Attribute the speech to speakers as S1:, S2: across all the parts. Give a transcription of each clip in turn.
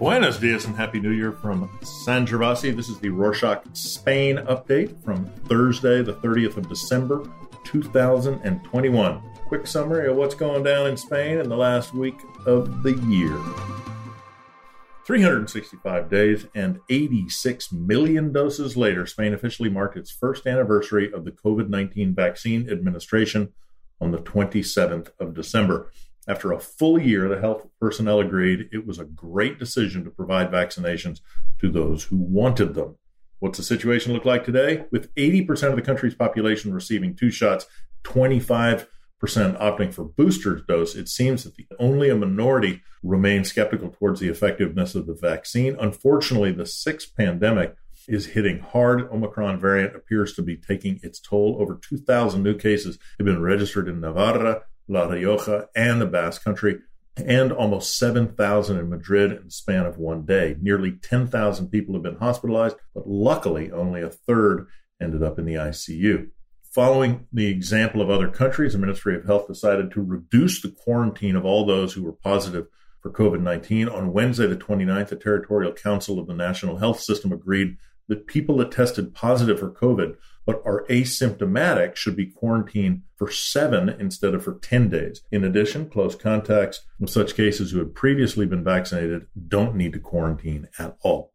S1: Buenos dias and Happy New Year from San Gervasi. This is the Rorschach Spain update from Thursday, the 30th of December, 2021. Quick summary of what's going down in Spain in the last week of the year. 365 days and 86 million doses later, Spain officially marked its first anniversary of the COVID 19 vaccine administration on the 27th of December. After a full year, the health personnel agreed it was a great decision to provide vaccinations to those who wanted them. What's the situation look like today? With 80% of the country's population receiving two shots, 25% opting for booster dose, it seems that the, only a minority remain skeptical towards the effectiveness of the vaccine. Unfortunately, the sixth pandemic is hitting hard. Omicron variant appears to be taking its toll. Over 2,000 new cases have been registered in Navarra, La Rioja, and the Basque Country, and almost 7,000 in Madrid in the span of one day. Nearly 10,000 people have been hospitalized, but luckily only a third ended up in the ICU. Following the example of other countries, the Ministry of Health decided to reduce the quarantine of all those who were positive for COVID 19. On Wednesday, the 29th, the Territorial Council of the National Health System agreed that people that tested positive for COVID but are asymptomatic should be quarantined for seven instead of for 10 days. In addition, close contacts with such cases who had previously been vaccinated don't need to quarantine at all.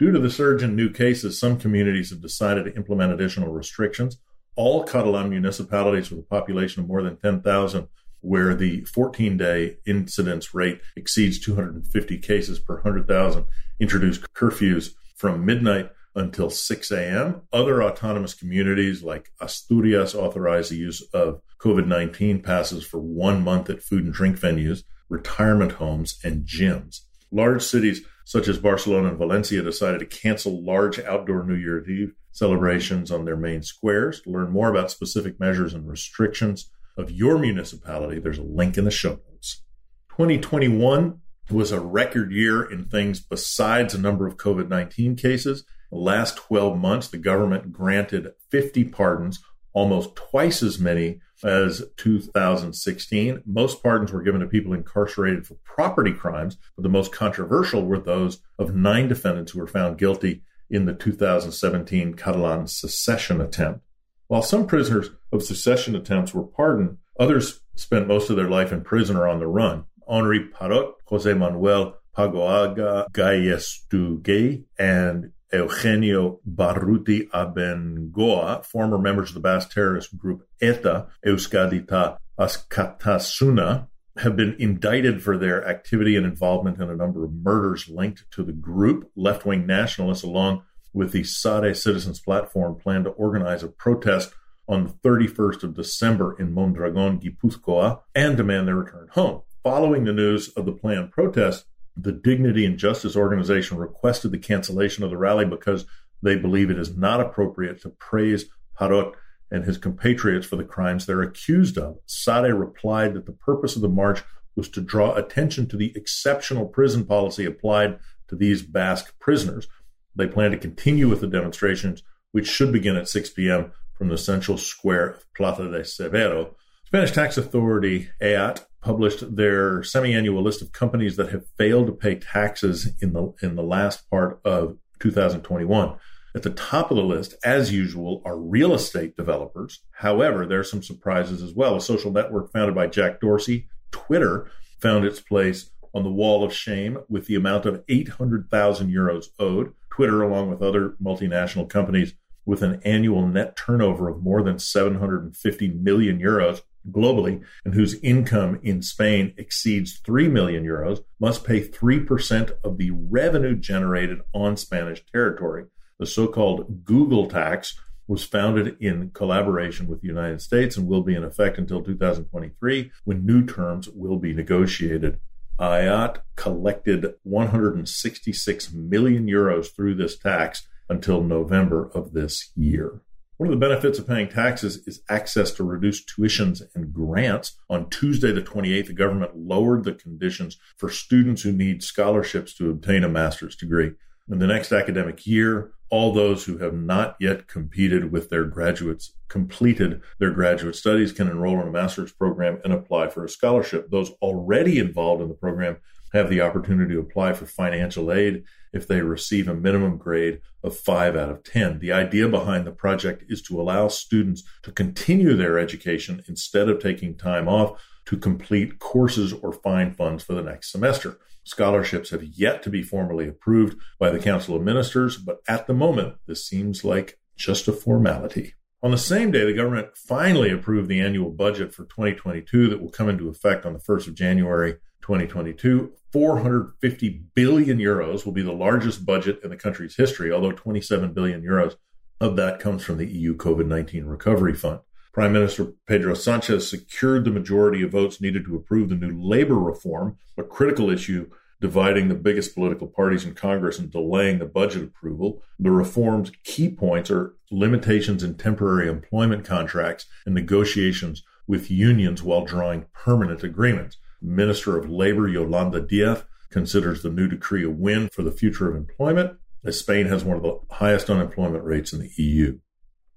S1: Due to the surge in new cases, some communities have decided to implement additional restrictions. All Catalan municipalities with a population of more than 10,000 where the 14 day incidence rate exceeds 250 cases per 100,000 introduced curfews from midnight until 6 a.m. Other autonomous communities like Asturias authorize the use of COVID 19 passes for one month at food and drink venues, retirement homes, and gyms. Large cities such as Barcelona and Valencia decided to cancel large outdoor New Year's Eve celebrations on their main squares. To learn more about specific measures and restrictions of your municipality, there's a link in the show notes. 2021 was a record year in things besides a number of COVID 19 cases. The last 12 months, the government granted 50 pardons, almost twice as many as 2016. Most pardons were given to people incarcerated for property crimes, but the most controversial were those of nine defendants who were found guilty in the 2017 Catalan secession attempt. While some prisoners of secession attempts were pardoned, others spent most of their life in prison or on the run. Henri Parot, Jose Manuel Pagoaga Gallastegui, and Eugenio Barrutiabengoa, former members of the Basque terrorist group ETA, Euskadi Ta Askatasuna, have been indicted for their activity and involvement in a number of murders linked to the group. Left wing nationalists, along with the Sare Citizens Platform, plan to organize a protest on the 31st of December in Mondragon, Gipuzkoa, and demand their return home. Following the news of the planned protest, the Dignity and Justice Organization requested the cancellation of the rally because they believe it is not appropriate to praise Parot and his compatriots for the crimes they're accused of. Sare replied that the purpose of the march was to draw attention to the exceptional prison policy applied to these Basque prisoners. They plan to continue with the demonstrations, which should begin at 6 p.m. from the central square of Plaza de Severo. Spanish tax authority EAT published their semi-annual list of companies that have failed to pay taxes in the in the last part of 2021. At the top of the list, as usual, are real estate developers. However, there are some surprises as well. A social network founded by Jack Dorsey, Twitter, found its place on the wall of shame with the amount of 800,000 euros owed. Twitter, along with other multinational companies with an annual net turnover of more than 750 million euros, globally and whose income in Spain exceeds 3 million euros must pay 3% of the revenue generated on Spanish territory. The so called Google tax was founded in collaboration with the United States and will be in effect until 2023 when new terms will be negotiated. IAT collected 166 million euros through this tax until November of this year. One of the benefits of paying taxes is access to reduced tuitions and grants. On Tuesday, the 28th, the government lowered the conditions for students who need scholarships to obtain a master's degree. In the next academic year, all those who have not yet competed with their graduates, completed their graduate studies, can enroll in a master's program and apply for a scholarship. Those already involved in the program have the opportunity to apply for financial aid if they receive a minimum grade of 5 out of 10. The idea behind the project is to allow students to continue their education instead of taking time off to complete courses or find funds for the next semester. Scholarships have yet to be formally approved by the Council of Ministers, but at the moment, this seems like just a formality. On the same day, the government finally approved the annual budget for 2022 that will come into effect on the 1st of January 2022. 450 billion euros will be the largest budget in the country's history, although 27 billion euros of that comes from the EU COVID 19 Recovery Fund. Prime Minister Pedro Sanchez secured the majority of votes needed to approve the new labor reform, a critical issue dividing the biggest political parties in Congress and delaying the budget approval. The reform's key points are limitations in temporary employment contracts and negotiations with unions while drawing permanent agreements. Minister of Labor Yolanda Diaz considers the new decree a win for the future of employment, as Spain has one of the highest unemployment rates in the EU.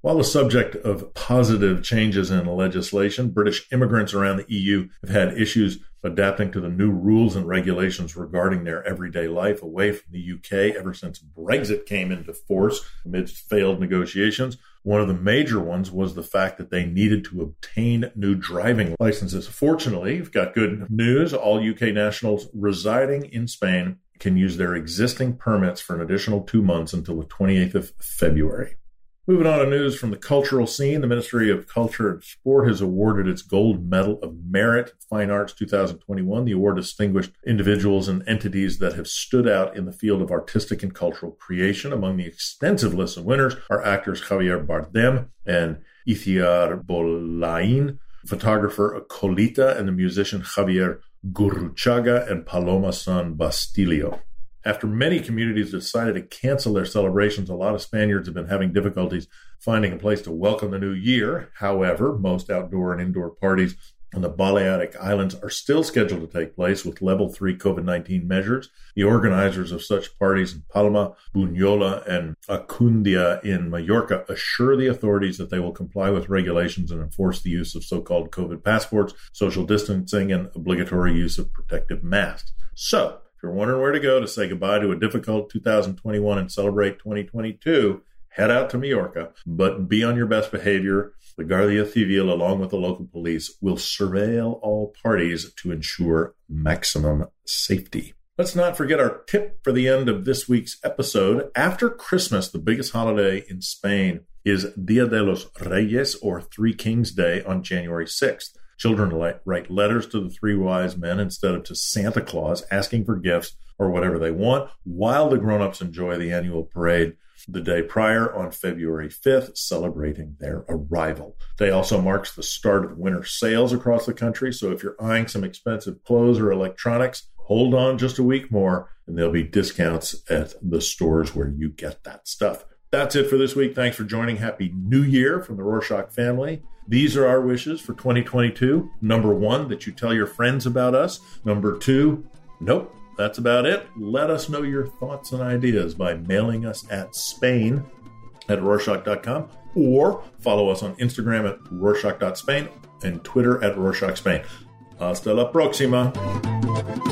S1: While the subject of positive changes in legislation, British immigrants around the EU have had issues adapting to the new rules and regulations regarding their everyday life away from the UK ever since Brexit came into force amidst failed negotiations. One of the major ones was the fact that they needed to obtain new driving licenses. Fortunately, we've got good news. All UK nationals residing in Spain can use their existing permits for an additional two months until the 28th of February. Moving on to news from the cultural scene, the Ministry of Culture and Sport has awarded its Gold Medal of Merit Fine Arts 2021. The award distinguished individuals and entities that have stood out in the field of artistic and cultural creation. Among the extensive list of winners are actors Javier Bardem and Icíar Bollaín, photographer Colita, and the musician Javier Gurruchaga and Paloma San Basilio. After many communities decided to cancel their celebrations, a lot of Spaniards have been having difficulties finding a place to welcome the new year. However, most outdoor and indoor parties on the Balearic Islands are still scheduled to take place with level 3 COVID 19 measures. The organizers of such parties in Palma, Bunyola, and Alcúdia in Mallorca assure the authorities that they will comply with regulations and enforce the use of so called COVID passports, social distancing, and obligatory use of protective masks. So, if you're wondering where to go to say goodbye to a difficult 2021 and celebrate 2022, head out to Mallorca, but be on your best behavior. The Guardia Civil, along with the local police, will surveil all parties to ensure maximum safety. Let's not forget our tip for the end of this week's episode. After Christmas, the biggest holiday in Spain is Dia de los Reyes or Three Kings Day on January 6th. Children write letters to the three wise men instead of to Santa Claus asking for gifts or whatever they want, while the grown ups enjoy the annual parade the day prior on February 5th, celebrating their arrival. They also marks the start of winter sales across the country. So if you're eyeing some expensive clothes or electronics, hold on just a week more and there'll be discounts at the stores where you get that stuff. That's it for this week. Thanks for joining. Happy New Year from the Rorschach family. These are our wishes for 2022. Number one, that you tell your friends about us. Number two, nope, that's about it. Let us know your thoughts and ideas by mailing us at Spain at Rorschach.com or follow us on Instagram at Rorschach.Spain and Twitter at Rorschach Spain. Hasta la próxima.